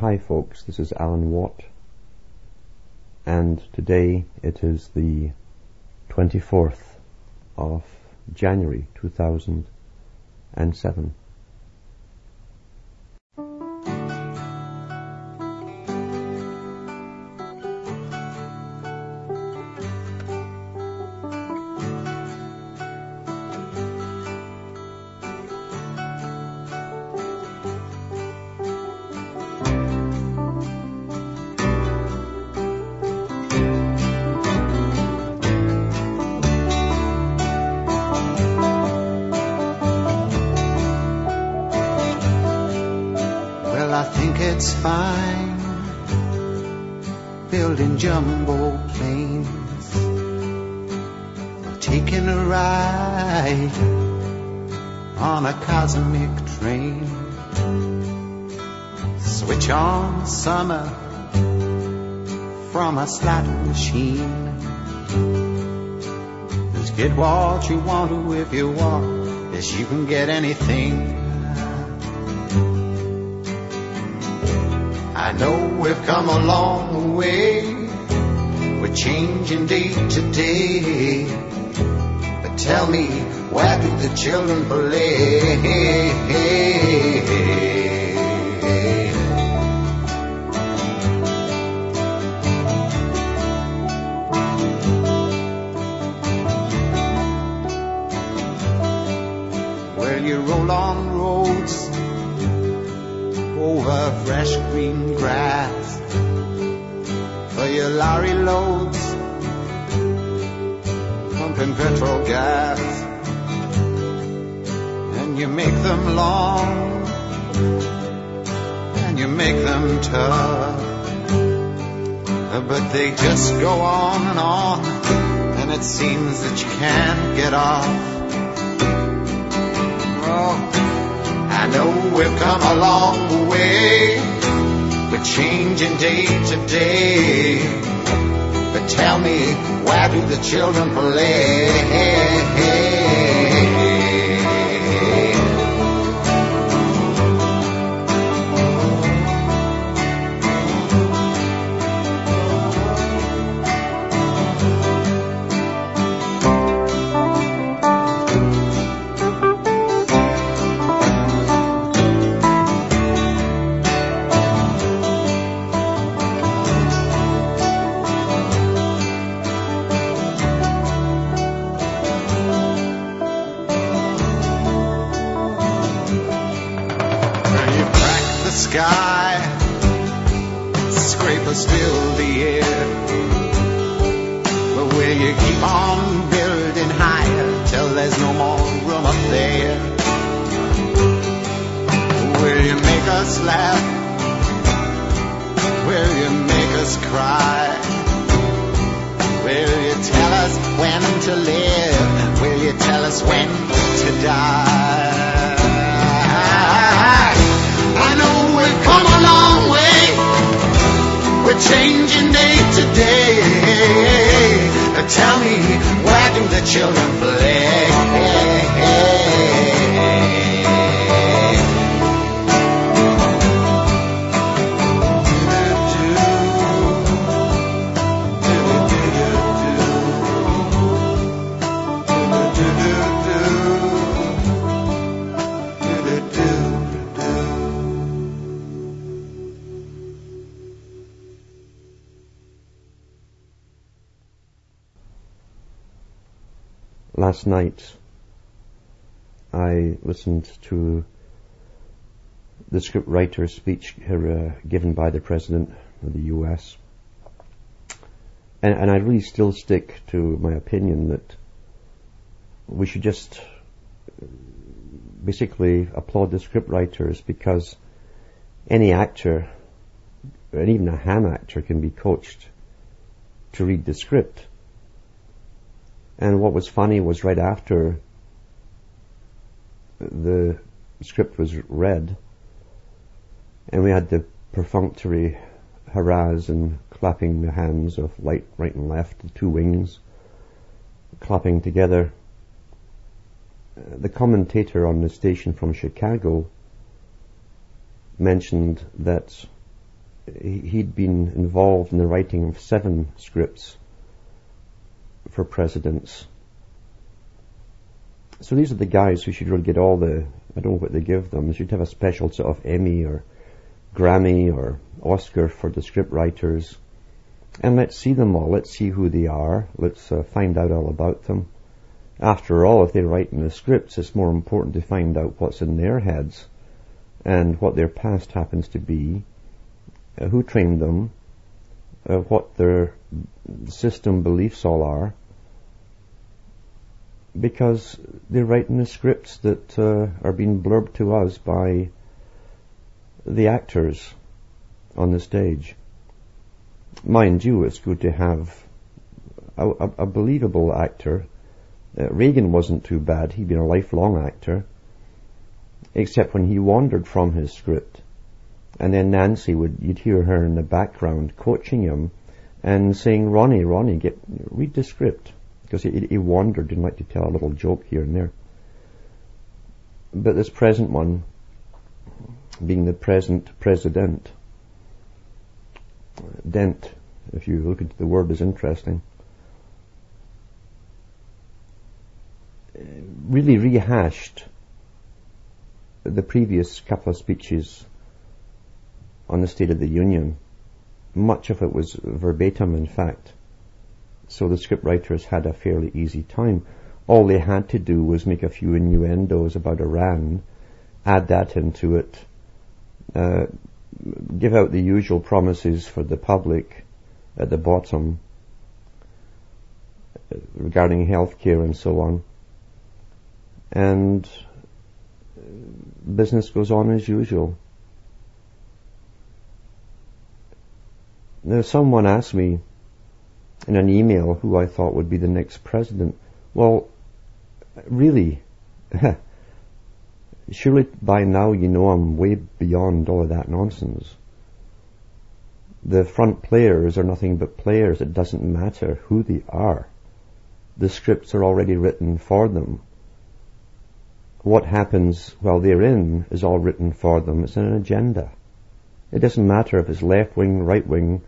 Hi folks, this is Alan Watt and today it is the 24th of January 2007. What you want to if you want. Yes, you can get anything. I know we've come a long way. We're changing day to day. But tell me, where do the children play? Them tough. But they just go on and on, and it seems that you can't get off. Oh, I know we've come a long way. We're changing day to day. But tell me, why do the children play? Last night I listened to the scriptwriter's speech here, uh, given by the President of the US. And, and I really still stick to my opinion that we should just basically applaud the scriptwriters because any actor, and even a ham actor, can be coached to read the script. And what was funny was right after the script was read, and we had the perfunctory hurrahs and clapping the hands of light, right and left, the two wings, clapping together. The commentator on the station from Chicago mentioned that he'd been involved in the writing of seven scripts for presidents. So these are the guys who should really get all the, I don't know what they give them, they should have a special sort of Emmy or Grammy or Oscar for the script writers. And let's see them all. Let's see who they are. Let's uh, find out all about them. After all, if they're writing the scripts, it's more important to find out what's in their heads and what their past happens to be, uh, who trained them, uh, what their system beliefs all are, because they're writing the scripts that uh, are being blurbed to us by the actors on the stage. Mind you, it's good to have a, a, a believable actor. Uh, Reagan wasn't too bad. He'd been a lifelong actor, except when he wandered from his script. And then Nancy would, you'd hear her in the background coaching him and saying, Ronnie, Ronnie, get, read the script. Because he, he wandered, didn't like to tell a little joke here and there. But this present one, being the present president, dent, if you look into the word, is interesting. Really rehashed the previous couple of speeches on the State of the Union. Much of it was verbatim, in fact. So the scriptwriters had a fairly easy time. All they had to do was make a few innuendos about Iran, add that into it, uh, give out the usual promises for the public at the bottom uh, regarding healthcare and so on. And business goes on as usual. Now, someone asked me in an email who I thought would be the next president. Well, really, surely by now you know I'm way beyond all of that nonsense. The front players are nothing but players. It doesn't matter who they are. The scripts are already written for them what happens while they're in is all written for them. It's an agenda. It doesn't matter if it's left wing, right wing,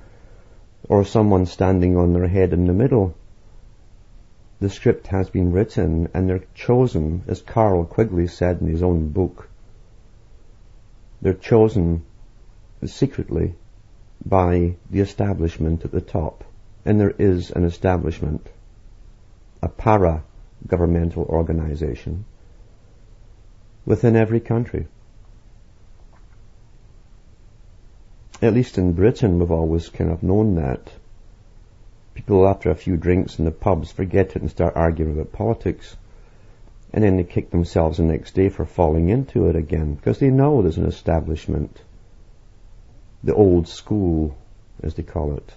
or someone standing on their head in the middle. The script has been written and they're chosen, as Carroll Quigley said in his own book, they're chosen secretly by the establishment at the top. And there is an establishment, a para-governmental organization within every country. At least in Britain, we've always kind of known that. People, after a few drinks in the pubs, forget it and start arguing about politics. And then they kick themselves the next day for falling into it again, because they know there's an establishment. The old school, as they call it.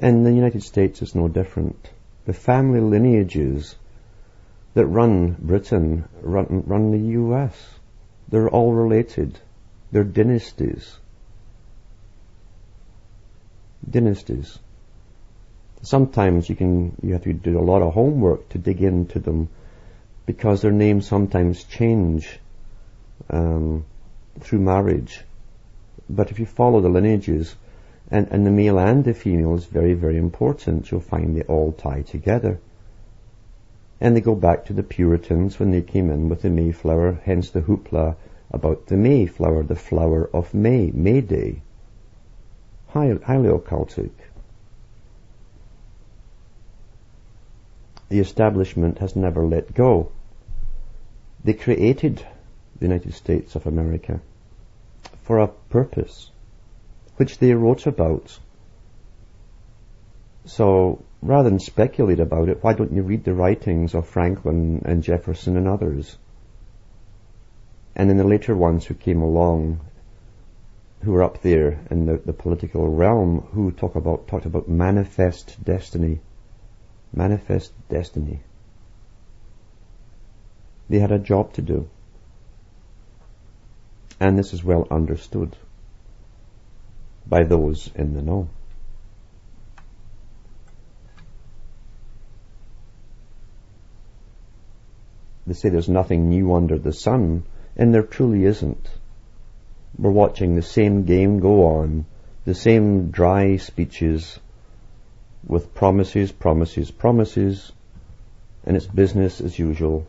And in the United States is no different. The family lineages that run Britain, run, run the US. They're all related. They're dynasties. Dynasties. Sometimes you can, you have to do a lot of homework to dig into them because their names sometimes change um, through marriage. But if you follow the lineages, and, and the male and the female is very, very important, you'll find they all tie together. And they go back to the Puritans when they came in with the Mayflower, hence the hoopla about the Mayflower, the flower of May, May Day. Highly, highly occultic. The establishment has never let go. They created the United States of America for a purpose, which they wrote about. So rather than speculate about it, why don't you read the writings of Franklin and Jefferson and others? And then the later ones who came along, who were up there in the, the political realm, who talk about, talked about manifest destiny. Manifest destiny. They had a job to do. And this is well understood by those in the know. They say there's nothing new under the sun, and there truly isn't. We're watching the same game go on, the same dry speeches with promises, promises, promises, and it's business as usual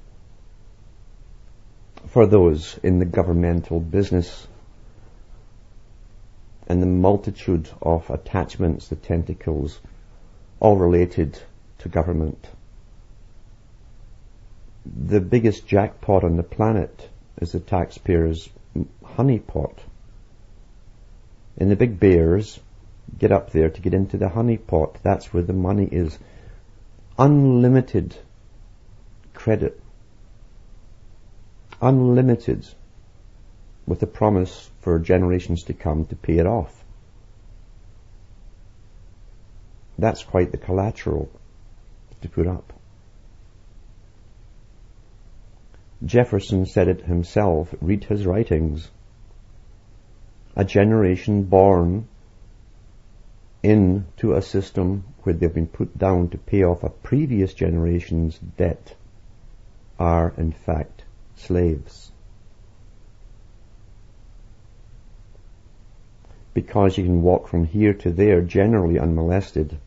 for those in the governmental business and the multitude of attachments, the tentacles, all related to government. The biggest jackpot on the planet is the taxpayer's honeypot. And the big bears get up there to get into the honey pot. That's where the money is. Unlimited credit. Unlimited with the promise for generations to come to pay it off. That's quite the collateral to put up. Jefferson said it himself, read his writings. A generation born into a system where they've been put down to pay off a previous generation's debt are in fact slaves. Because you can walk from here to there generally unmolested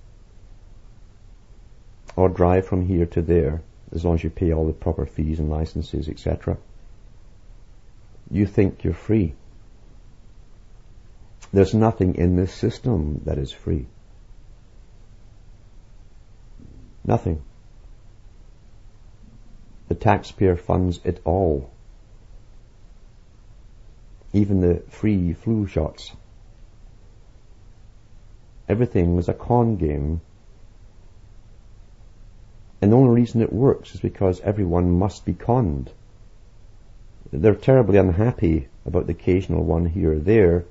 or drive from here to there as long as you pay all the proper fees and licenses, etc. You think you're free. There's nothing in this system that is free. Nothing. The taxpayer funds it all. Even the free flu shots. Everything was a con game and the only reason it works is because everyone must be conned. They're terribly unhappy about the occasional one here or there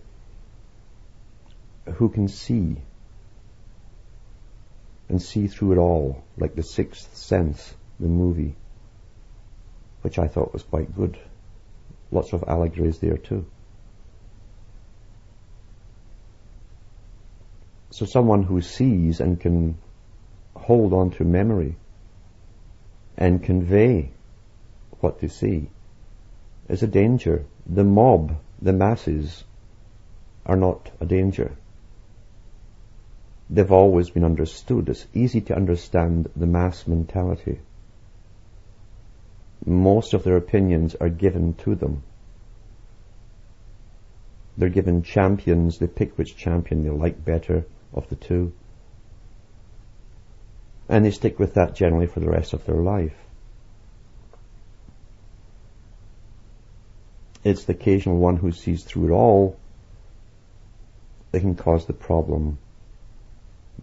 who can see and see through it all, like The Sixth Sense, the movie, which I thought was quite good. Lots of allegories there too. So someone who sees and can hold on to memory and convey what they see is a danger. The mob, the masses, are not a danger. They've always been understood. It's easy to understand the mass mentality. Most of their opinions are given to them. They're given champions. They pick which champion they like better of the two and they stick with that generally for the rest of their life. It's the occasional one who sees through it all that can cause the problem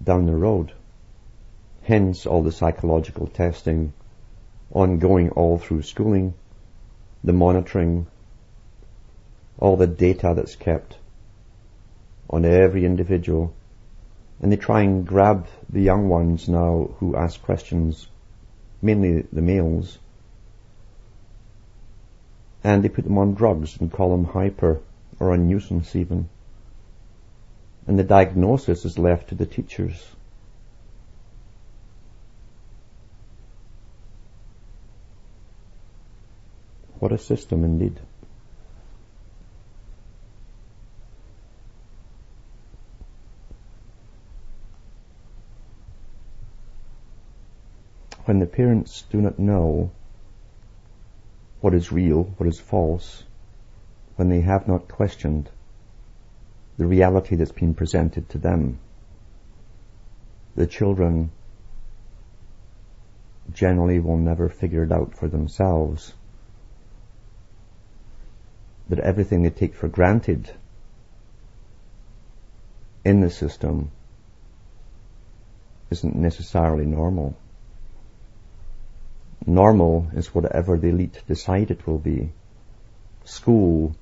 down the road. Hence all the psychological testing ongoing all through schooling, the monitoring, all the data that's kept on every individual and they try and grab the young ones now who ask questions, mainly the males, and they put them on drugs and call them hyper or a nuisance even. And the diagnosis is left to the teachers. What a system indeed. when the parents do not know what is real, what is false, when they have not questioned the reality that's been presented to them, the children generally will never figure it out for themselves. That everything they take for granted in the system isn't necessarily normal. Normal is whatever the elite decide it will be. School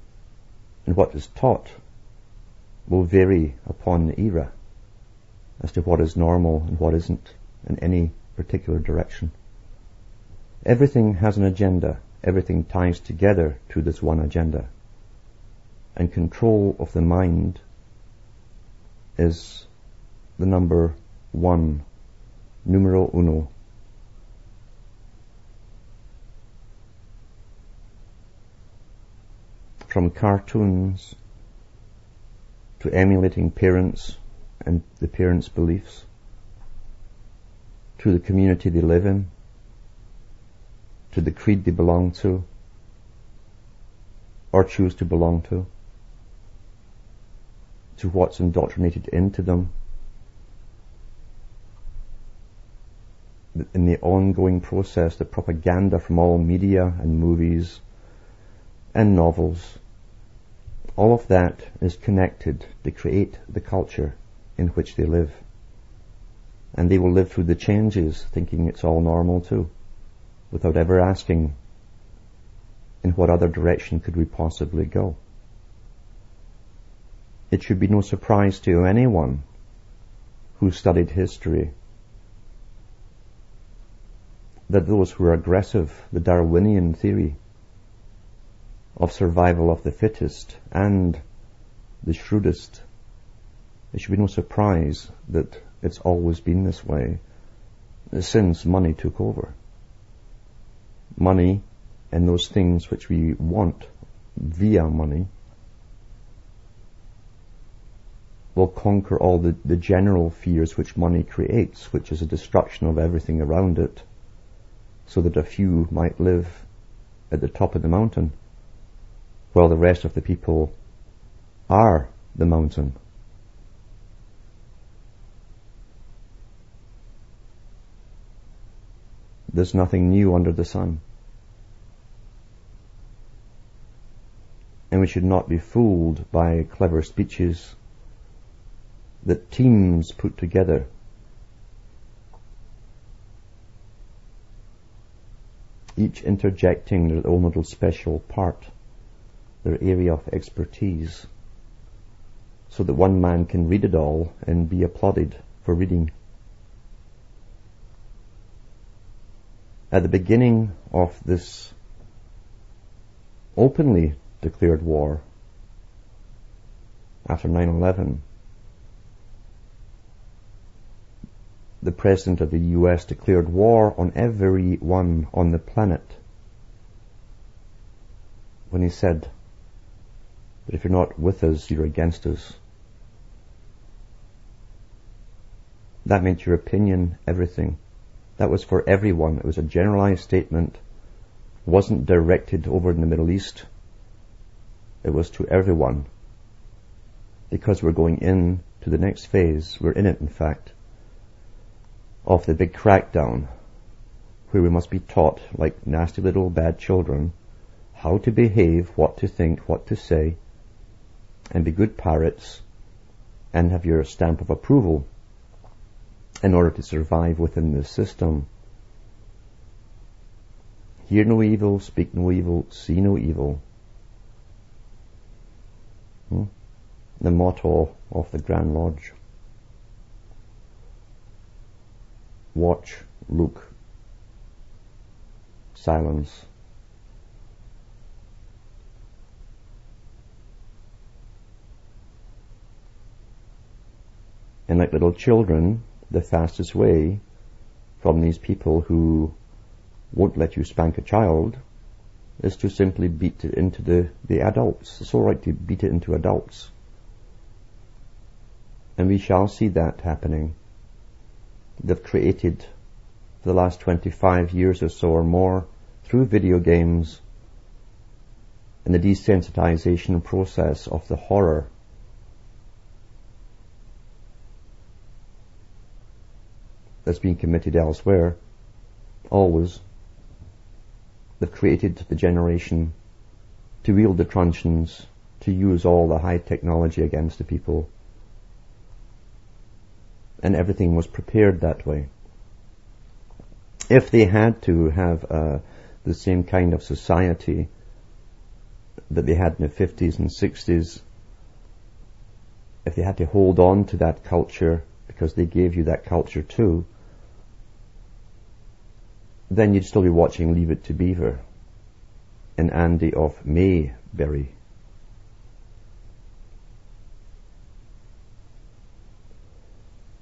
and what is taught will vary upon era as to what is normal and what isn't in any particular direction. Everything has an agenda. Everything ties together to this one agenda. And control of the mind is the number one, numero uno from cartoons to emulating parents and the parents' beliefs, to the community they live in, to the creed they belong to, or choose to belong to, to what's indoctrinated into them, in the ongoing process, the propaganda from all media and movies and novels, all of that is connected to create the culture in which they live. And they will live through the changes thinking it's all normal too, without ever asking in what other direction could we possibly go. It should be no surprise to anyone who studied history that those who are aggressive, the Darwinian theory of survival of the fittest and the shrewdest, it should be no surprise that it's always been this way since money took over. Money and those things which we want via money will conquer all the, the general fears which money creates, which is a destruction of everything around it, so that a few might live at the top of the mountain, while the rest of the people are the mountain. There's nothing new under the sun. and we should not be fooled by clever speeches that teams put together. Each interjecting their own little special part, their area of expertise, so that one man can read it all and be applauded for reading. At the beginning of this openly declared war after 9-11. The President of the US declared war on everyone on the planet when he said that if you're not with us, you're against us. That meant your opinion, everything. That was for everyone. It was a generalized statement. wasn't directed over in the Middle East it was to everyone. Because we're going in to the next phase, we're in it in fact, of the big crackdown, where we must be taught, like nasty little bad children, how to behave, what to think, what to say, and be good parrots, and have your stamp of approval in order to survive within this system. Hear no evil, speak no evil, see no evil. Hmm? The motto of the Grand Lodge. Watch, look, silence. And like little children, the fastest way from these people who won't let you spank a child is to simply beat it into the, the adults. It's alright to beat it into adults. And we shall see that happening. They've created for the last 25 years or so or more through video games and the desensitization process of the horror that's being committed elsewhere, always They've created the generation to wield the truncheons, to use all the high technology against the people. And everything was prepared that way. If they had to have uh, the same kind of society that they had in the 50s and 60s, if they had to hold on to that culture because they gave you that culture too, then you'd still be watching Leave It to Beaver and Andy of Mayberry.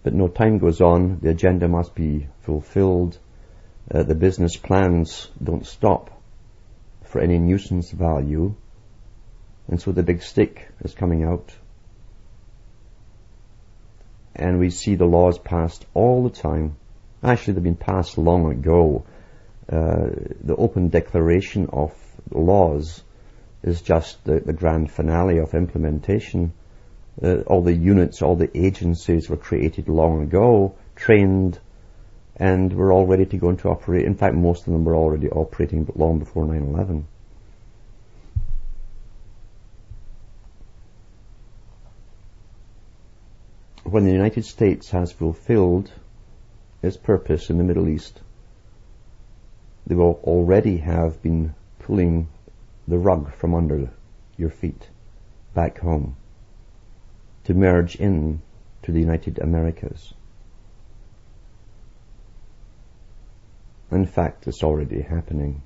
But no time goes on, the agenda must be fulfilled, uh, the business plans don't stop for any nuisance value, and so the big stick is coming out. and we see the laws passed all the time. Actually, they've been passed long ago. Uh, the open declaration of laws is just the, the grand finale of implementation. Uh, all the units, all the agencies were created long ago, trained, and were all ready to go into operate. In fact, most of them were already operating long before 9-11. When the United States has fulfilled its purpose in the Middle East, they will already have been pulling the rug from under your feet back home to merge in to the United Americas. In fact, it's already happening.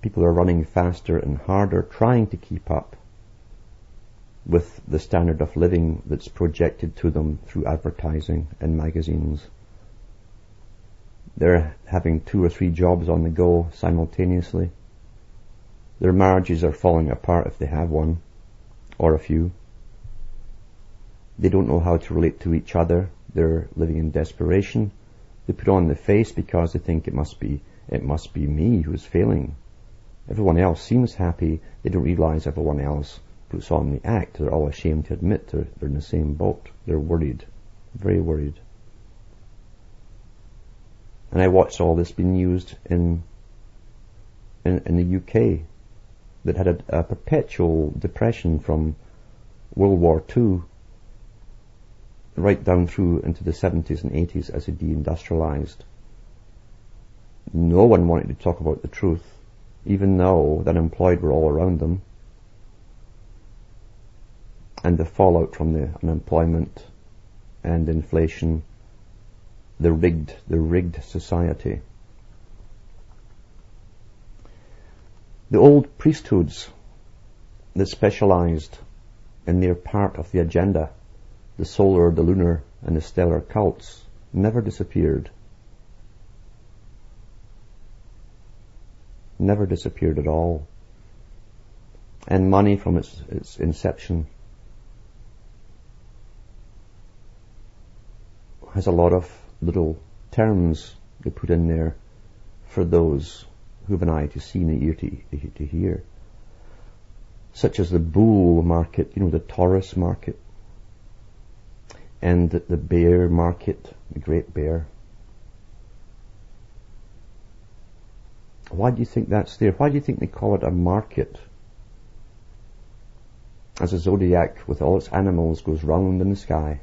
People are running faster and harder trying to keep up with the standard of living that's projected to them through advertising and magazines. They're having two or three jobs on the go simultaneously. Their marriages are falling apart if they have one, or a few. They don't know how to relate to each other. They're living in desperation. They put on the face because they think it must be, it must be me who's failing. Everyone else seems happy. They don't realize everyone else puts on the act. They're all ashamed to admit they're, they're in the same boat. They're worried. Very worried. And I watched all this being used in, in, in the UK that had a, a perpetual depression from World War II right down through into the 70s and 80s as it deindustrialized. No one wanted to talk about the truth, even though the unemployed were all around them. And the fallout from the unemployment and inflation, the rigged, the rigged society. The old priesthoods that specialized in their part of the agenda the solar, the lunar, and the stellar cults never disappeared. Never disappeared at all. And money from its, its inception has a lot of little terms they put in there for those who have an eye to see and an ear to, to hear. Such as the bull market, you know, the Taurus market, and the bear market, the great bear. Why do you think that's there? Why do you think they call it a market? As a zodiac with all its animals goes round in the sky.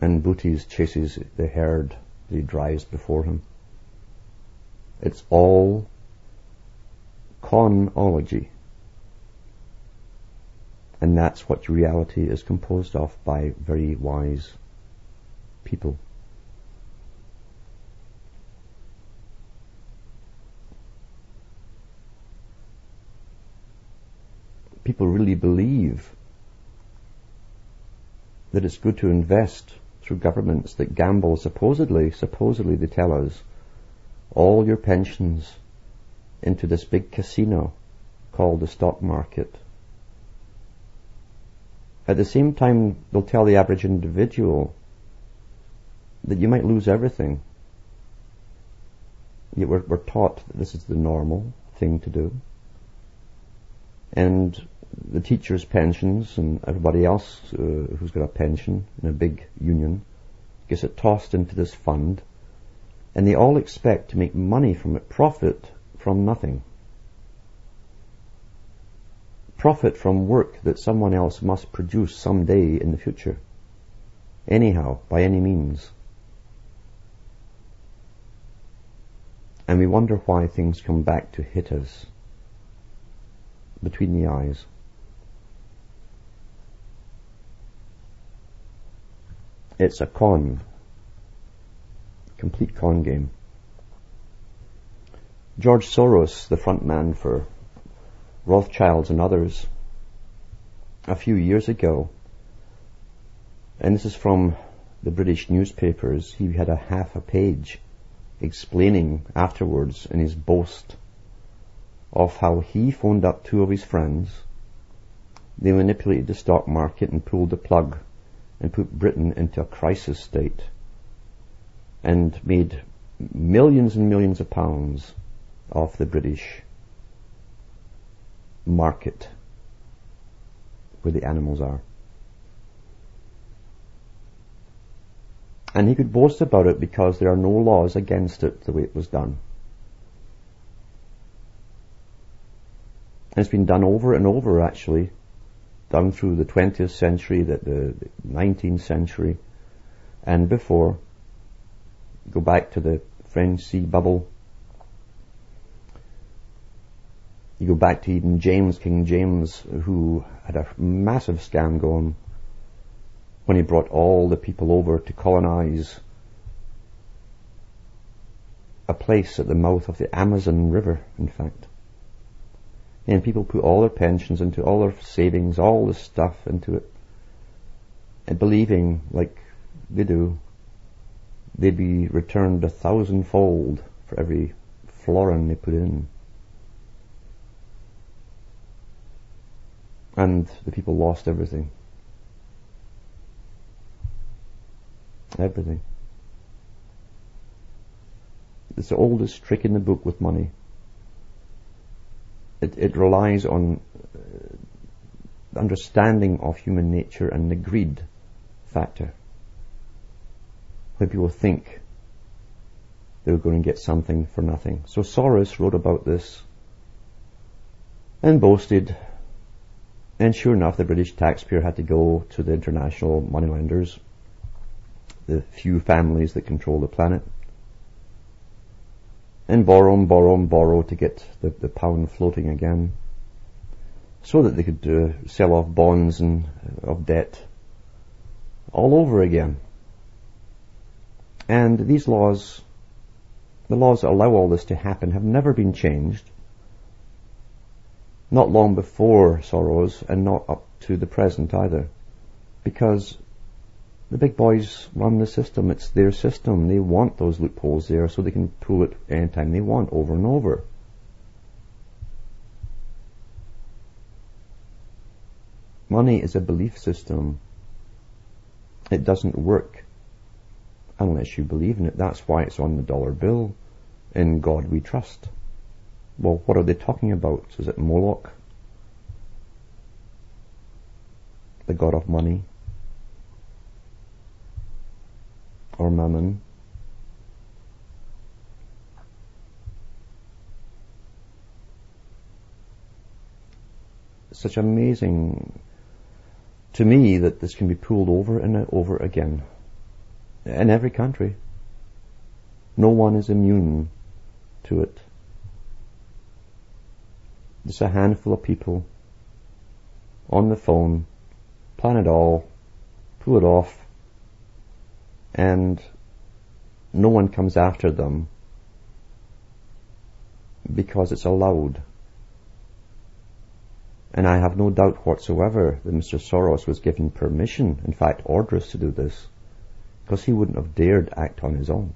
And Bootes chases the herd that he drives before him. It's all conology. And that's what reality is composed of by very wise people. People really believe that it's good to invest through governments that gamble supposedly, supposedly they tell us, all your pensions into this big casino called the stock market at the same time, they'll tell the average individual that you might lose everything. Yet we're, we're taught that this is the normal thing to do. And the teachers' pensions and everybody else uh, who's got a pension in a big union gets it tossed into this fund, and they all expect to make money from it, profit from nothing profit from work that someone else must produce someday in the future. Anyhow, by any means. And we wonder why things come back to hit us between the eyes. It's a con. Complete con game. George Soros, the front man for Rothschilds and others a few years ago. And this is from the British newspapers. He had a half a page explaining afterwards in his boast of how he phoned up two of his friends, They manipulated the stock market and pulled the plug and put Britain into a crisis state and made millions and millions of pounds off the British market where the animals are. And he could boast about it because there are no laws against it the way it was done. And it's been done over and over actually, done through the 20th century, the, the 19th century, and before. Go back to the French Sea Bubble. You go back to even James, King James, who had a massive scam going when he brought all the people over to colonize a place at the mouth of the Amazon River, in fact. And people put all their pensions into all their savings, all the stuff into it, and believing, like they do, they'd be returned a thousandfold for every florin they put in. And the people lost everything. Everything. It's the oldest trick in the book with money. It, it relies on uh, understanding of human nature and the greed factor. When people think they were going to get something for nothing. So Soros wrote about this and boasted. And sure enough, the British taxpayer had to go to the international moneylenders the few families that control the planet. And borrow and borrow and borrow to get the, the pound floating again. So that they could uh, sell off bonds and uh, of debt all over again. And these laws, the laws that allow all this to happen have never been changed. Not long before Soros and not up to the present either. Because the big boys run the system. It's their system. They want those loopholes there so they can pull it anytime they want over and over. Money is a belief system. It doesn't work unless you believe in it. That's why it's on the dollar bill. In God we trust. Well, what are they talking about? Is it Moloch? The God of money? Or mammon. Such amazing to me that this can be pulled over and over again in every country. No one is immune to it. Just a handful of people on the phone plan it all, pull it off, and no one comes after them because it's allowed. And I have no doubt whatsoever that Mr. Soros was given permission, in fact orders to do this, because he wouldn't have dared act on his own.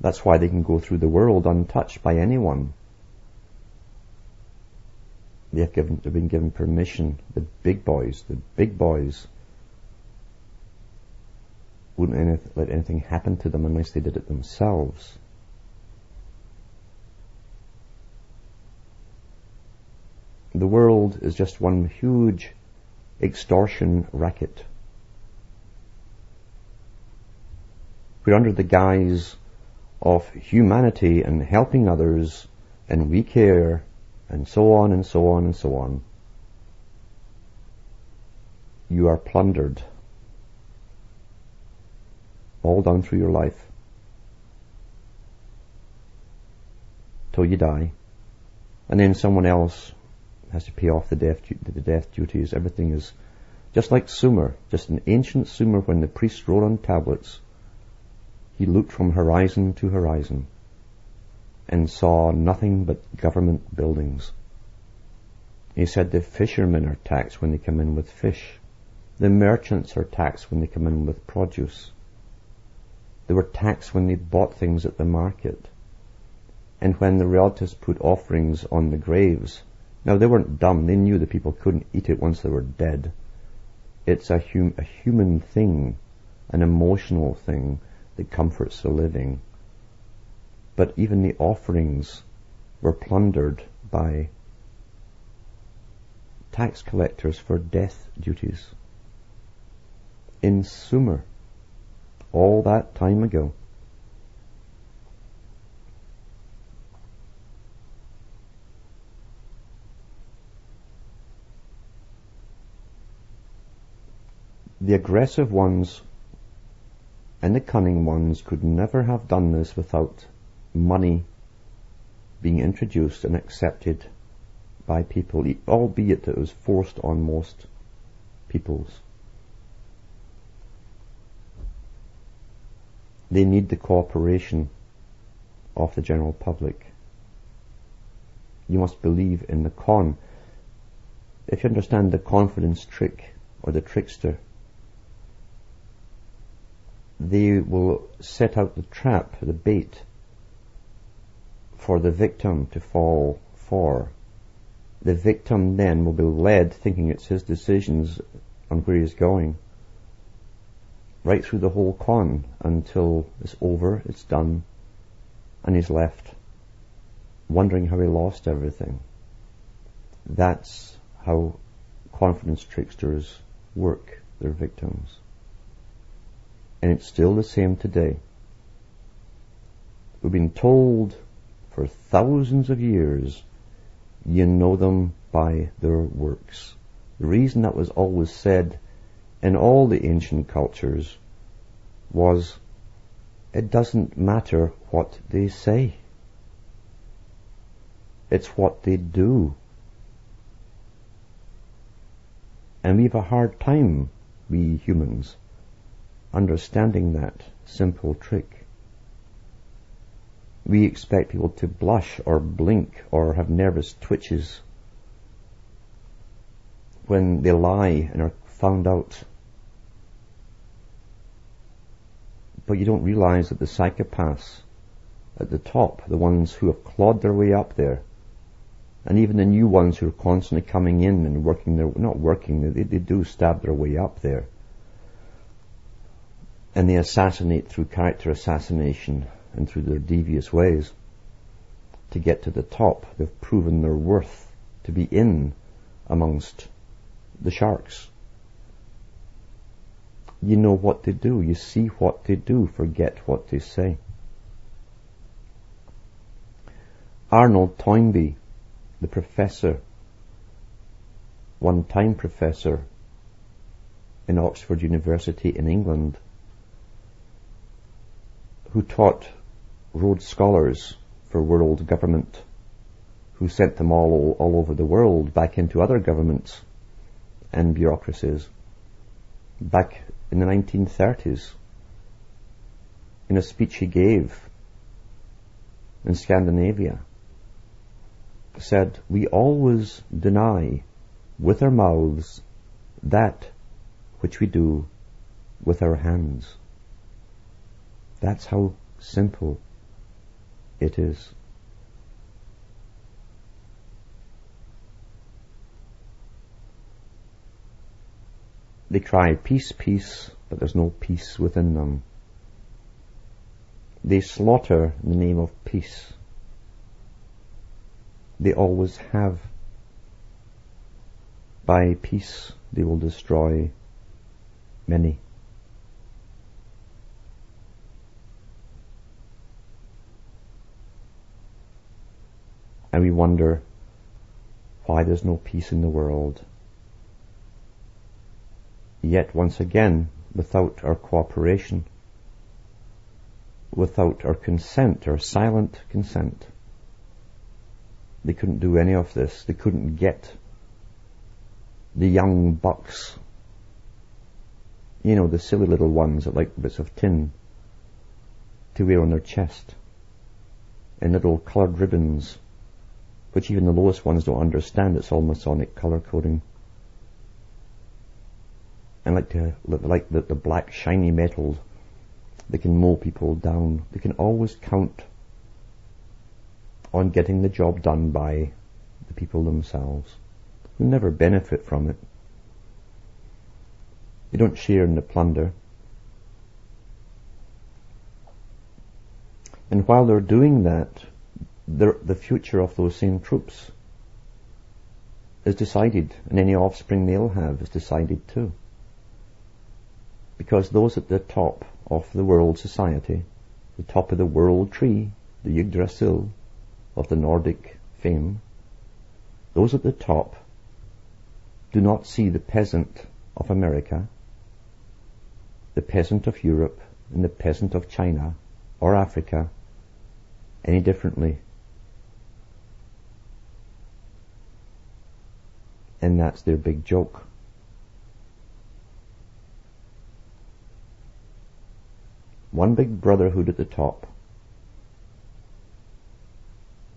That's why they can go through the world untouched by anyone they have given, they've been given permission. The big boys, the big boys, wouldn't let anything happen to them unless they did it themselves. The world is just one huge extortion racket. We're under the guise of humanity and helping others and we care and so on and so on and so on. You are plundered all down through your life till you die, and then someone else has to pay off the death the death duties. Everything is just like Sumer, just an ancient Sumer when the priest wrote on tablets. He looked from horizon to horizon and saw nothing but government buildings. He said the fishermen are taxed when they come in with fish. The merchants are taxed when they come in with produce. They were taxed when they bought things at the market. And when the relatives put offerings on the graves, now they weren't dumb, they knew the people couldn't eat it once they were dead. It's a, hum- a human thing, an emotional thing that comforts the living. But even the offerings were plundered by tax collectors for death duties. In Sumer, all that time ago. The aggressive ones and the cunning ones could never have done this without money being introduced and accepted by people, albeit it was forced on most peoples. They need the cooperation of the general public. You must believe in the con. If you understand the confidence trick or the trickster, they will set out the trap, the bait, for the victim to fall for the victim then will be led, thinking it's his decisions on where he's going, right through the whole con until it's over, it's done, and he's left wondering how he lost everything. That's how confidence tricksters work their victims. And it's still the same today. We've been told for thousands of years you know them by their works. The reason that was always said in all the ancient cultures was it doesn't matter what they say. It's what they do. And we have a hard time, we humans, understanding that simple trick we expect people to blush or blink or have nervous twitches when they lie and are found out. But you don't realize that the psychopaths at the top, the ones who have clawed their way up there, and even the new ones who are constantly coming in and working their, not working, they, they do stab their way up there. And they assassinate through character assassination and through their devious ways to get to the top. They've proven their worth to be in amongst the sharks. You know what they do. You see what they do. Forget what they say. Arnold Toynbee, the professor, one time professor in Oxford University in England, who taught Rhodes Scholars for world government who sent them all, all over the world back into other governments and bureaucracies back in the 1930s in a speech he gave in Scandinavia said, we always deny with our mouths that which we do with our hands. That's how simple it is. They cry peace, peace, but there's no peace within them. They slaughter in the name of peace. They always have. By peace they will destroy many. And we wonder why there's no peace in the world. Yet once again, without our cooperation, without our consent, our silent consent, they couldn't do any of this. They couldn't get the young bucks, you know, the silly little ones that like bits of tin to wear on their chest and little coloured ribbons which even the lowest ones don't understand. It's all Masonic color coding. And like to, like the, the black shiny metals, they can mow people down. They can always count on getting the job done by the people themselves who never benefit from it. They don't share in the plunder. And while they're doing that, the the future of those same troops is decided, and any offspring they'll have is decided too. Because those at the top of the world society, the top of the world tree, the Yggdrasil of the Nordic fame, those at the top do not see the peasant of America, the peasant of Europe, and the peasant of China or Africa any differently. And that's their big joke. One big brotherhood at the top.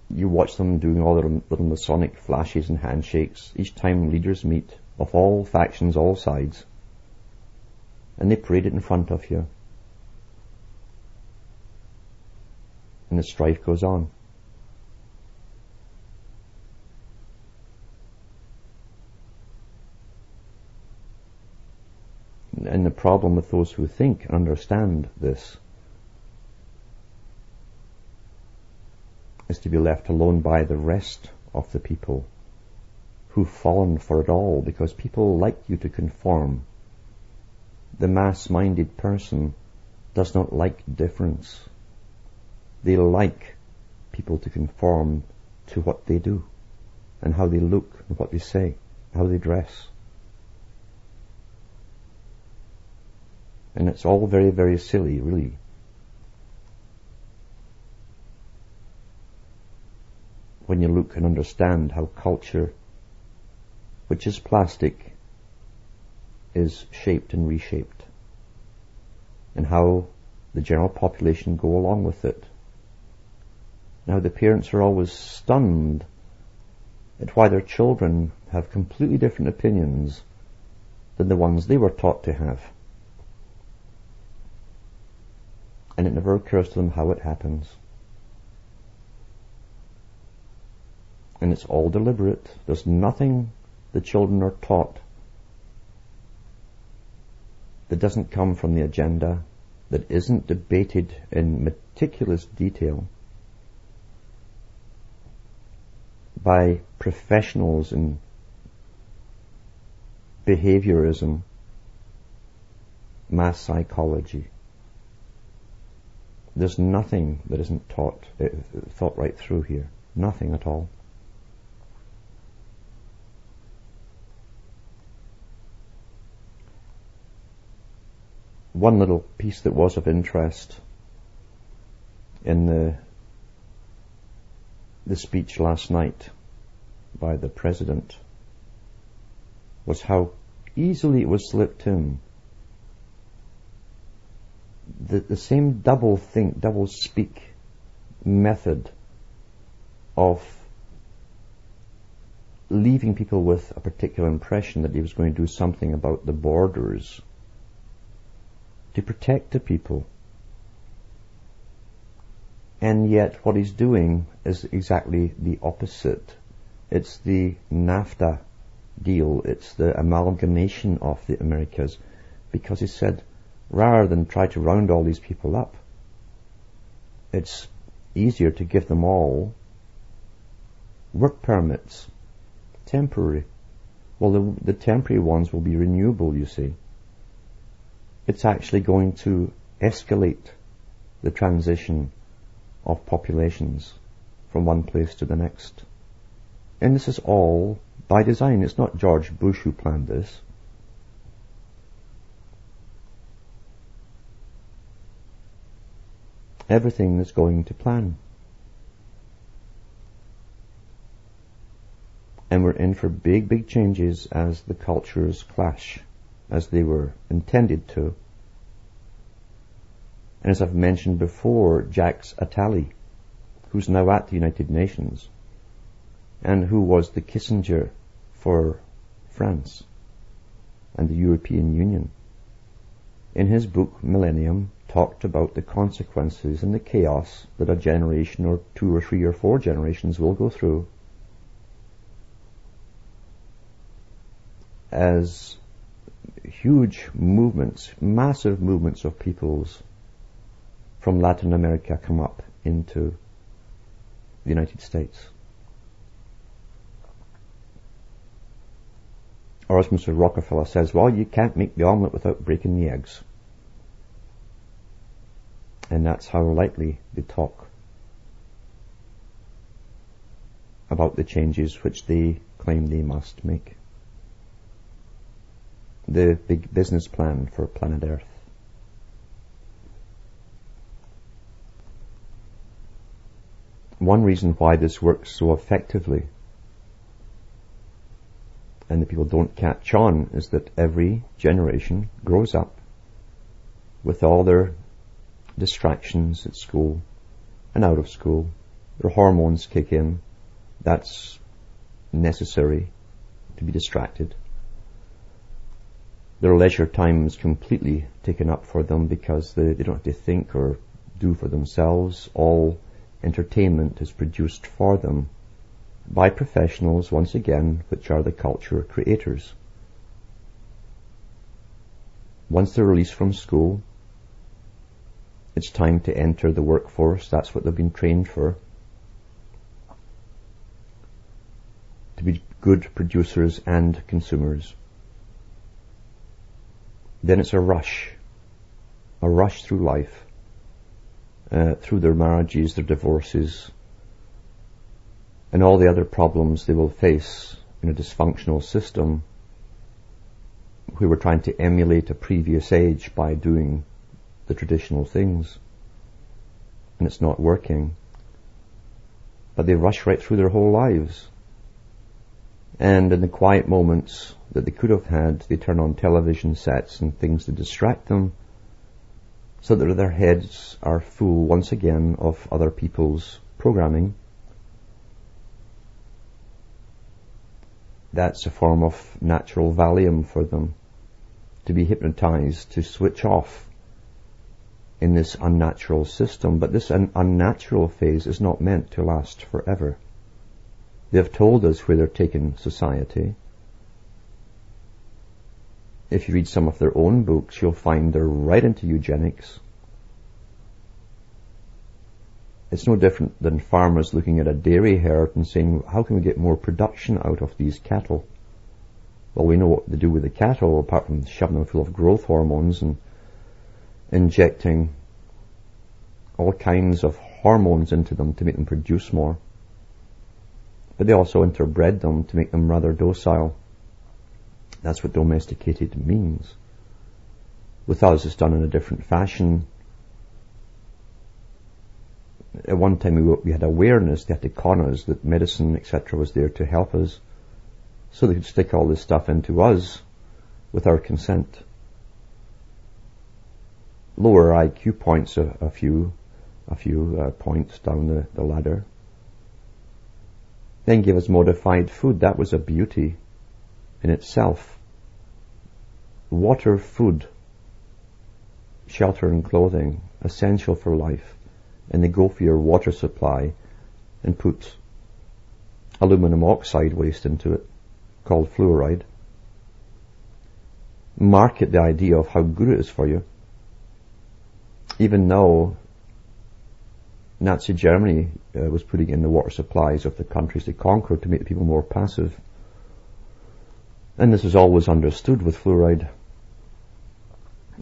You watch them doing all their little Masonic flashes and handshakes each time leaders meet of all factions, all sides. And they parade it in front of you. And the strife goes on. And the problem with those who think and understand this is to be left alone by the rest of the people who've fallen for it all because people like you to conform. The mass-minded person does not like difference. They like people to conform to what they do and how they look and what they say, how they dress. And it's all very, very silly, really. When you look and understand how culture, which is plastic, is shaped and reshaped, and how the general population go along with it. Now the parents are always stunned at why their children have completely different opinions than the ones they were taught to have. And it never occurs to them how it happens. And it's all deliberate. There's nothing the children are taught that doesn't come from the agenda, that isn't debated in meticulous detail by professionals in behaviorism, mass psychology. There's nothing that isn't taught, uh, thought right through here. Nothing at all. One little piece that was of interest in the the speech last night by the president was how easily it was slipped in the, the same double think, double speak method of leaving people with a particular impression that he was going to do something about the borders to protect the people. And yet what he's doing is exactly the opposite. It's the NAFTA deal. It's the amalgamation of the Americas. Because he said, rather than try to round all these people up. It's easier to give them all work permits, temporary. Well, the, the temporary ones will be renewable, you see. It's actually going to escalate the transition of populations from one place to the next. And this is all by design. It's not George Bush who planned this. Everything is going to plan. And we're in for big, big changes as the cultures clash, as they were intended to. And as I've mentioned before, Jacques Attali, who's now at the United Nations, and who was the Kissinger for France and the European Union, in his book Millennium, talked about the consequences and the chaos that a generation or two or three or four generations will go through as huge movements, massive movements of peoples from Latin America come up into the United States. Or as Mr. Rockefeller says, well, you can't make the omelette without breaking the eggs. And that's how lightly they talk about the changes which they claim they must make. The big business plan for planet Earth. One reason why this works so effectively and the people don't catch on is that every generation grows up with all their distractions at school and out of school. Their hormones kick in. That's necessary to be distracted. Their leisure time is completely taken up for them because they, they don't have to think or do for themselves. All entertainment is produced for them by professionals, once again, which are the culture creators. Once they're released from school, it's time to enter the workforce. That's what they've been trained for. To be good producers and consumers. Then it's a rush. A rush through life. Uh, through their marriages, their divorces, and all the other problems they will face in a dysfunctional system. We were trying to emulate a previous age by doing the traditional things. And it's not working. But they rush right through their whole lives. And in the quiet moments that they could have had, they turn on television sets and things to distract them so that their heads are full once again of other people's programming. That's a form of natural Valium for them to be hypnotized, to switch off in this unnatural system, but this un- unnatural phase is not meant to last forever. They've told us where they're taking society. If you read some of their own books, you'll find they're right into eugenics. It's no different than farmers looking at a dairy herd and saying, how can we get more production out of these cattle? Well, we know what they do with the cattle, apart from shoving them full of growth hormones and injecting all kinds of hormones into them to make them produce more. But they also interbred them to make them rather docile. That's what domesticated means. With us, it's done in a different fashion. At one time, we, we had awareness, they had to con us that medicine, etc., was there to help us. So they could stick all this stuff into us with our consent lower IQ points a, a few, a few uh, points down the, the ladder. Then give us modified food. That was a beauty in itself. Water, food, shelter and clothing, essential for life. And they go for your water supply and put aluminum oxide waste into it, called fluoride. Market the idea of how good it is for you even though Nazi Germany uh, was putting in the water supplies of the countries they conquered to make the people more passive. And this is always understood with fluoride,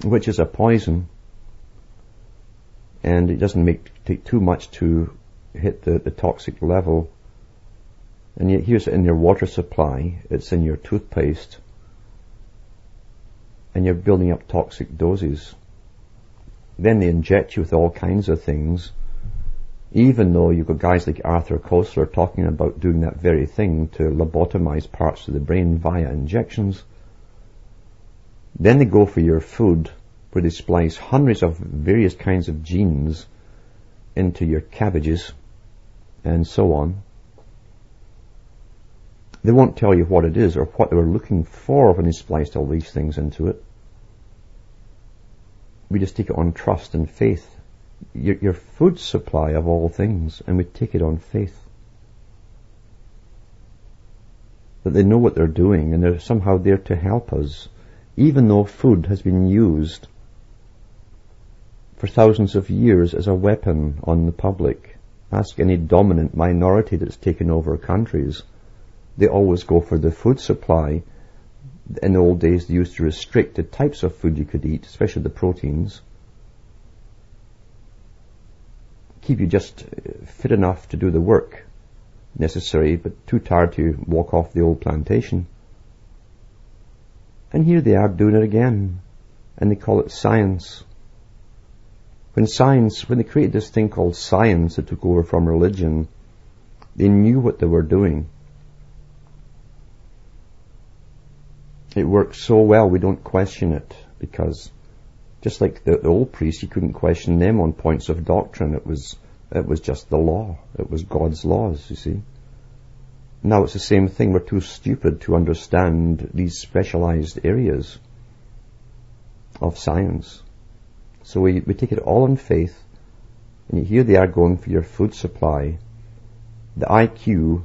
which is a poison, and it doesn't make take too much to hit the, the toxic level. And yet here's in your water supply, it's in your toothpaste, and you're building up toxic doses. Then they inject you with all kinds of things, even though you've got guys like Arthur Koestler talking about doing that very thing to lobotomize parts of the brain via injections. Then they go for your food, where they splice hundreds of various kinds of genes into your cabbages, and so on. They won't tell you what it is or what they were looking for when they spliced all these things into it. we just take it on trust and faith. Your, your food supply of all things, and we take it on faith. That they know what they're doing and they're somehow there to help us, even though food has been used for thousands of years as a weapon on the public. Ask any dominant minority that's taken over countries. They always go for the food supply in the old days they used to restrict the types of food you could eat, especially the proteins. Keep you just uh, fit enough to do the work necessary, but too tired to walk off the old plantation. And here they are doing it again, and they call it science. When science, when they created this thing called science that took over from religion, they knew what they were doing. It works so well we don't question it because just like the, the old priests, you couldn't question them on points of doctrine. It was, it was just the law. It was God's laws, you see. Now it's the same thing. We're too stupid to understand these specialized areas of science. So we, we take it all in faith, and here they are going for your food supply. The IQ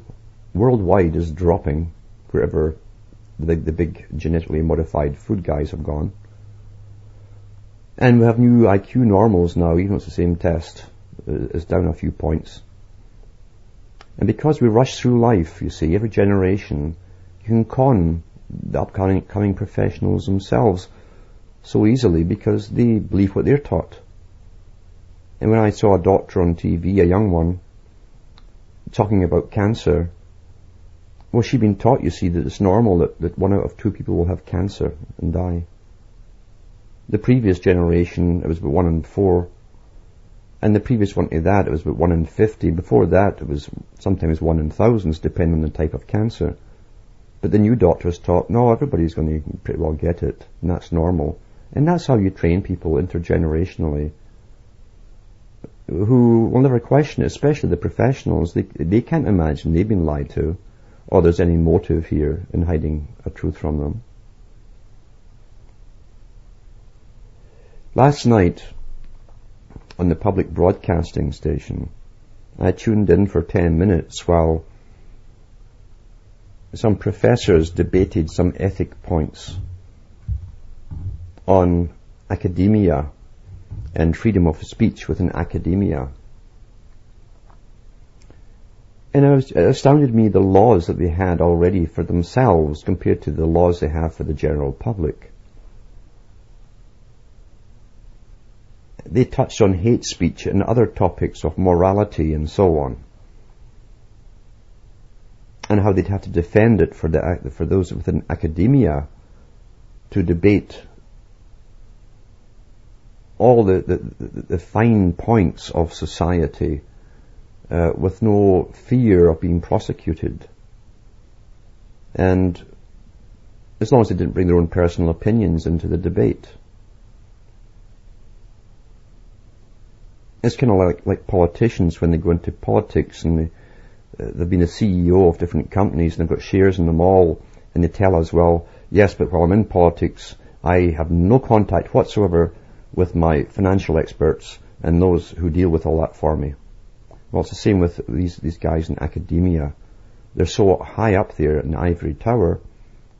worldwide is dropping wherever the, the big genetically modified food guys have gone. And we have new IQ normals now, even though it's the same test, uh, it's down a few points. And because we rush through life, you see, every generation, you can con the upcoming coming professionals themselves so easily because they believe what they're taught. And when I saw a doctor on TV, a young one, talking about cancer, well, she'd been taught, you see, that it's normal that, that one out of two people will have cancer and die. The previous generation, it was about one in four. And the previous one to that, it was about one in fifty. Before that, it was sometimes one in thousands, depending on the type of cancer. But the new doctors taught, no, everybody's going to pretty well get it, and that's normal. And that's how you train people intergenerationally who will never question it, especially the professionals. They, they can't imagine they've been lied to or there's any motive here in hiding a truth from them. Last night, on the public broadcasting station, I tuned in for 10 minutes while some professors debated some ethic points on academia and freedom of speech within academia. And it, astounded me the laws that they had already for themselves compared to the laws they have for the general public. They touched on hate speech and other topics of morality and so on. And how they'd have to defend it for, the, for those within academia to debate all the, the, the fine points of society uh, with no fear of being prosecuted. And as long as they didn't bring their own personal opinions into the debate. It's kind of like, like politicians when they go into politics and they, uh, they've been a CEO of different companies and they've got shares in them all and they tell us, well, yes, but while I'm in politics, I have no contact whatsoever with my financial experts and those who deal with all that for me. Well, it's the same with these, these guys in academia. They're so high up there in the ivory tower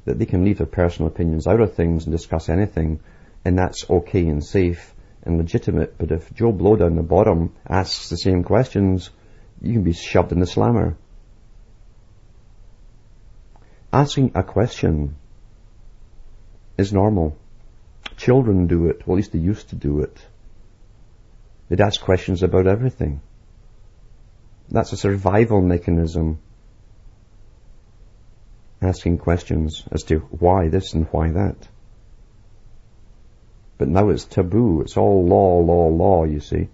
that they can leave their personal opinions out of things and discuss anything, and that's okay and safe and legitimate. But if Joe Blow down the bottom asks the same questions, you can be shoved in the slammer. Asking a question is normal. Children do it, well at least they used to do it. They'd ask questions about everything. That's a survival mechanism. Asking questions as to why this and why that. But now it's taboo. It's all law, law, law, you see.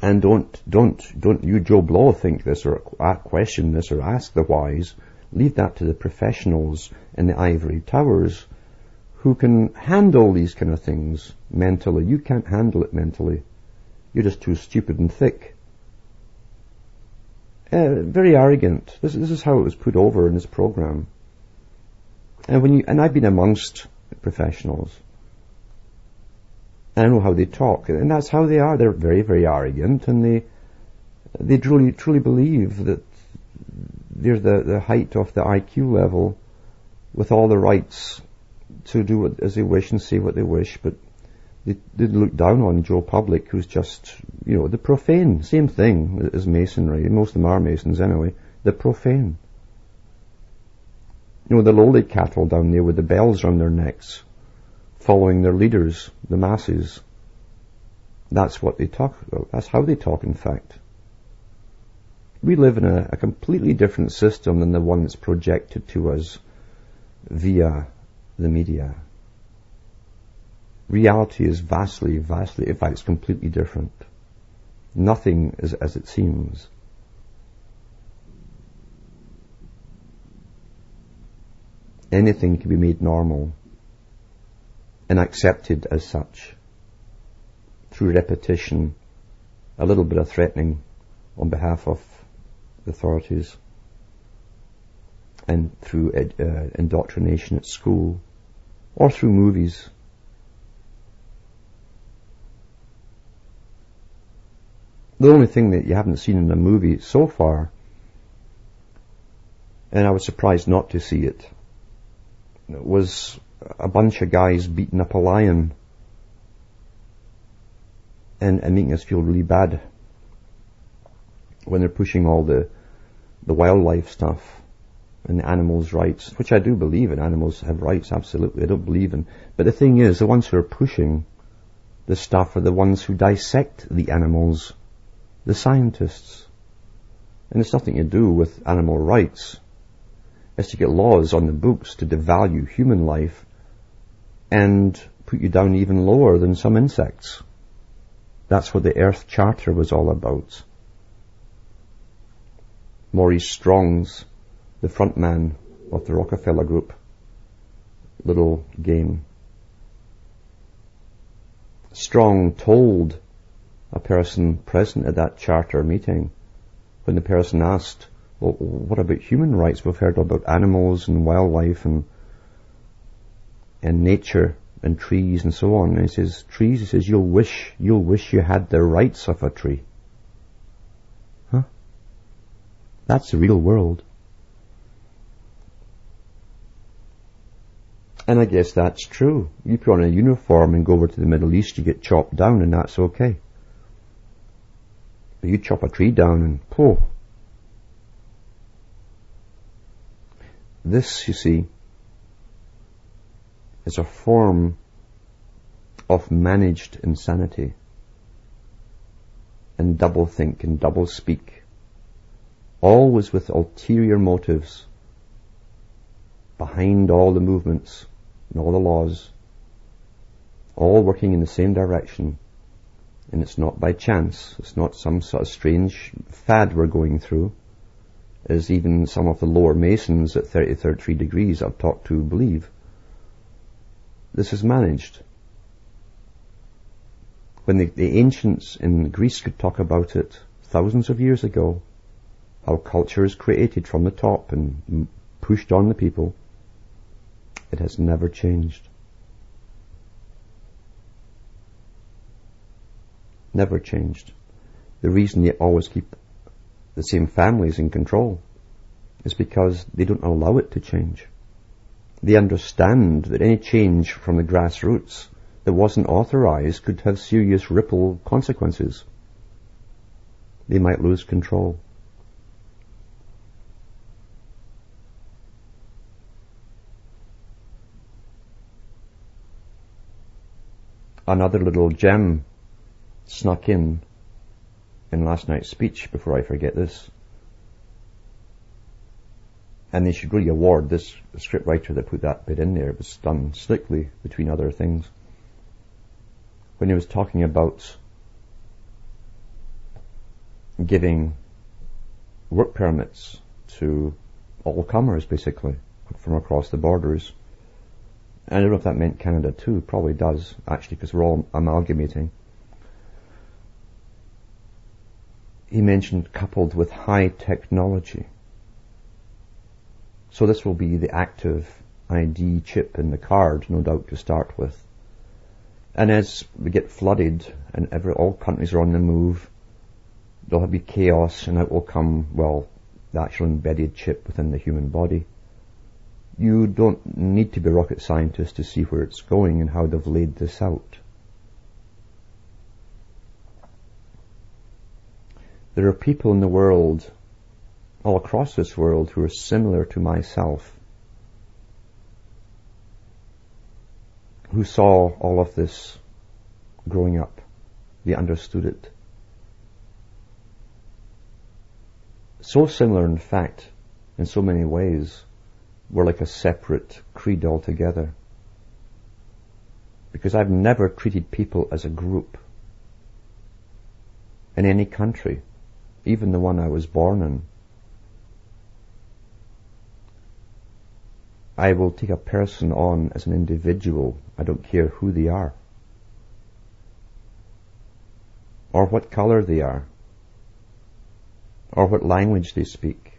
And don't, don't, don't you Joe Blow think this or question this or ask the whys. Leave that to the professionals in the ivory towers who can handle these kind of things mentally. You can't handle it mentally. You're just too stupid and thick. Uh, very arrogant. This, this is how it was put over in this program. And when you, and I've been amongst professionals. I know how they talk, and that's how they are. They're very, very arrogant, and they they truly, truly believe that they're the, the height of the IQ level with all the rights to do what, as they wish and say what they wish, but they, they look down on Joe Public, who's just, you know, the profane, same thing as masonry. Most of them are masons anyway. The profane. You know, the lowly cattle down there with the bells around their necks, following their leaders, the masses. That's what they talk about. That's how they talk, in fact. We live in a, a completely different system than the one that's projected to us via the media. Reality is vastly, vastly, in fact, it's completely different. Nothing is as it seems. Anything can be made normal and accepted as such through repetition, a little bit of threatening on behalf of authorities, and through ed, uh, indoctrination at school, or through movies. The only thing that you haven't seen in a movie so far, and I was surprised not to see it, was a bunch of guys beating up a lion and, and making us feel really bad when they're pushing all the the wildlife stuff and animals' rights, which I do believe in. Animals have rights, absolutely. I don't believe in. But the thing is, the ones who are pushing the stuff are the ones who dissect the animals, the scientists. And it's nothing to do with animal rights. It's to get laws on the books to devalue human life and put you down even lower than some insects. That's what the Earth Charter was all about. Maurice Strong's, the front man of the Rockefeller Group, little game. Strong told a person present at that charter meeting when the person asked, well, what about human rights? We've heard about animals and wildlife and, and nature and trees and so on. And he says, trees, he says, you'll wish, you'll wish you had the rights of a tree. Huh? That's the real world. And I guess that's true. You put on a uniform and go over to the Middle East, you get chopped down and that's okay. But you chop a tree down and, oh. This, you see, is a form of managed insanity and double think and double speak always with ulterior motives behind all the movements and all the laws, all working in the same direction. And it's not by chance. It's not some sort of strange fad we're going through, as even some of the lower Masons at 30, 33 degrees I've talked to believe. This is managed. When the, the ancients in Greece could talk about it thousands of years ago, how culture is created from the top and pushed on the people. It has never changed. Never changed. The reason they always keep the same families in control is because they don't allow it to change. They understand that any change from the grassroots that wasn't authorized could have serious ripple consequences. They might lose control. Another little gem snuck in in last night's speech before I forget this. And they should really award this scriptwriter that put that bit in there. It was done slickly between other things. When he was talking about giving work permits to all comers basically from across the borders I don't know if that meant Canada too. Probably does, actually, because we're all amalgamating. He mentioned coupled with high technology. So this will be the active ID chip in the card, no doubt, to start with. And as we get flooded and every, all countries are on the move, there'll be chaos and out will come, well, the actual embedded chip within the human body. You don't need to be a rocket scientist to see where it's going and how they've laid this out. There are people in the world, all across this world, who are similar to myself, who saw all of this growing up. They understood it. So similar, in fact, in so many ways, we're like a separate creed altogether. Because I've never treated people as a group in any country, even the one I was born in. I will take a person on as an individual. I don't care who they are. Or what color they are. Or what language they speak.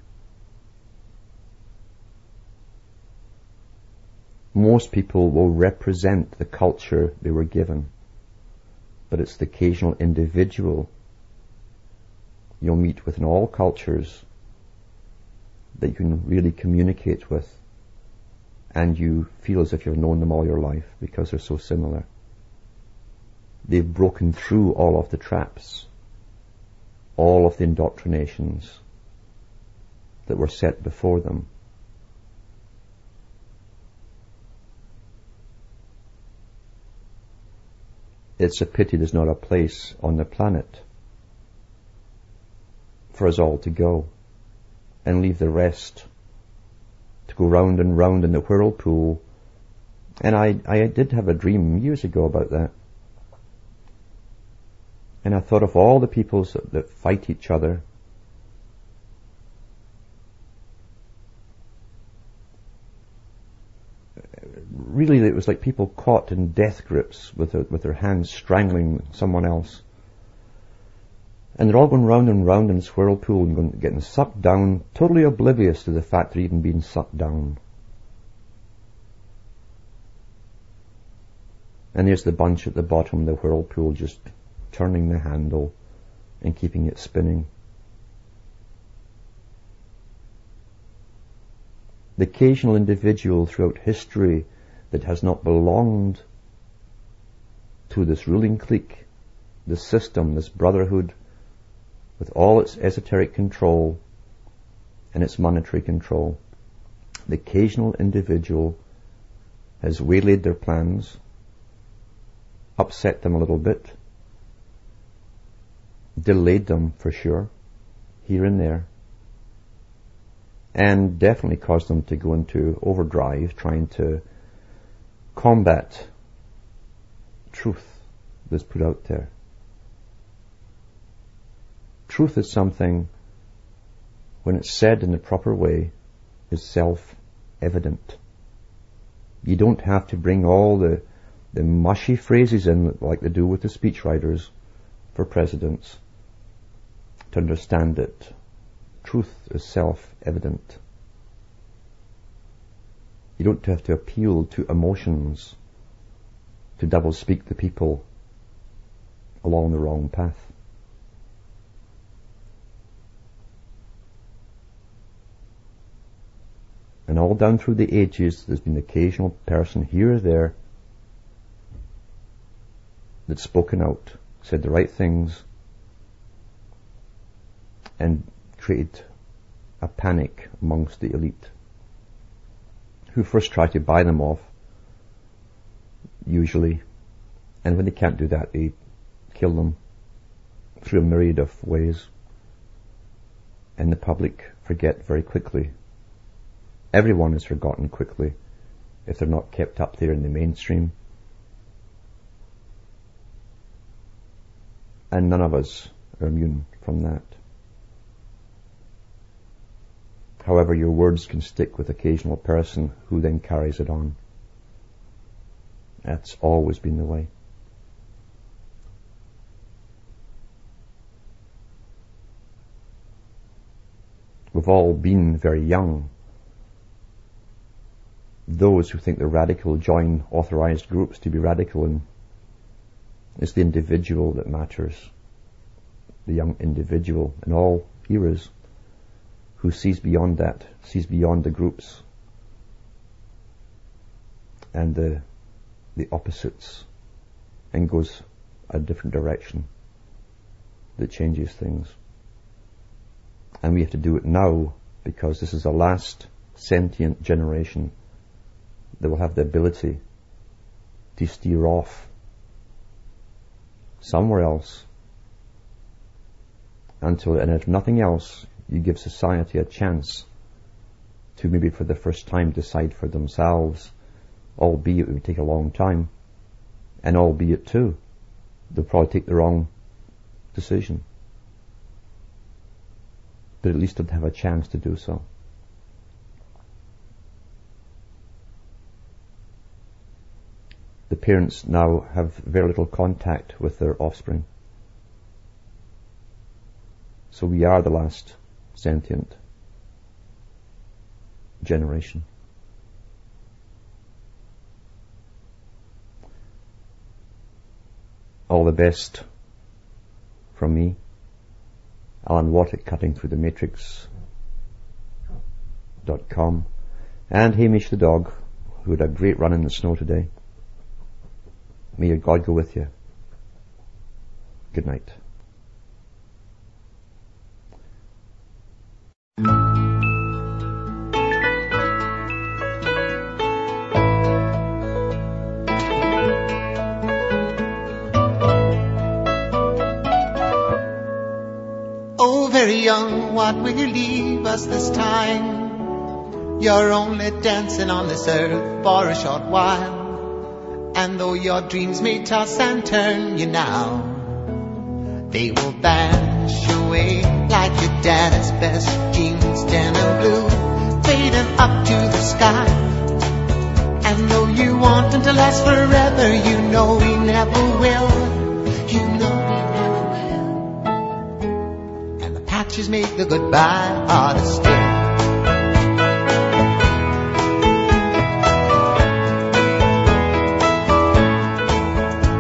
Most people will represent the culture they were given, but it's the occasional individual you'll meet within all cultures that you can really communicate with and you feel as if you've known them all your life because they're so similar. They've broken through all of the traps, all of the indoctrinations that were set before them. It's a pity there's not a place on the planet for us all to go and leave the rest to go round and round in the whirlpool. And I, I did have a dream years ago about that. And I thought of all the peoples that, that fight each other really it was like people caught in death grips with their, with their hands strangling someone else. And they're all going round and round in this whirlpool and going, getting sucked down, totally oblivious to the fact they're even being sucked down. And there's the bunch at the bottom of the whirlpool just turning the handle and keeping it spinning. The occasional individual throughout history that has not belonged to this ruling clique, this system, this brotherhood, with all its esoteric control and its monetary control. The occasional individual has waylaid their plans, upset them a little bit, delayed them for sure, here and there, and definitely caused them to go into overdrive trying to combat truth that's put out there. Truth is something, when it's said in the proper way, is self-evident. You don't have to bring all the, the mushy phrases in like they do with the speechwriters for presidents to understand it. Truth is self-evident. You don't have to appeal to emotions to double speak the people along the wrong path. And all down through the ages, there's been an occasional person here or there that's spoken out, said the right things, and created a panic amongst the elite who first try to buy them off, usually. And when they can't do that, they kill them through a myriad of ways. And the public forget very quickly. Everyone is forgotten quickly if they're not kept up there in the mainstream. And none of us are immune from that. However, your words can stick with occasional person who then carries it on. That's always been the way. We've all been very young. Those who think they're radical join authorized groups to be radical and It's the individual that matters. The young individual in all eras who sees beyond that, sees beyond the groups and the, the opposites and goes a different direction that changes things. And we have to do it now because this is the last sentient generation that will have the ability to steer off somewhere else until, and if nothing else, you give society a chance to maybe for the first time decide for themselves, albeit it would take a long time, and albeit too, they'll probably take the wrong decision. But at least they'd have a chance to do so. The parents now have very little contact with their offspring. So we are the last sentient generation. All the best from me, Alan Watt at Cutting Through the Matrix dot com, and Hamish the dog, who had a great run in the snow today. May your God go with you. Good night. What will you leave us this time? You're only dancing on this earth for a short while. And though your dreams may toss and turn you now, they will vanish away like your dad's best jeans, denim blue, fading up to the sky. And though you want them to last forever, you know we never will. You know Patches make the goodbye harder.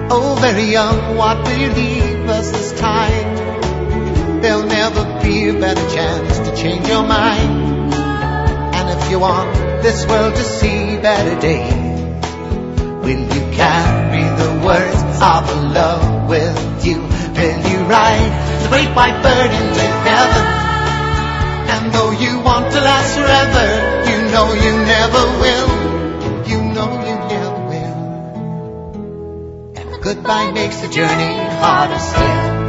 Oh, very young, what will you leave us this time? There'll never be a better chance to change your mind. And if you want this world to see better days, will you carry the words of love with you? Will you the great white bird into heaven? And though you want to last forever, you know you never will. You know you never will. And goodbye makes the journey harder still.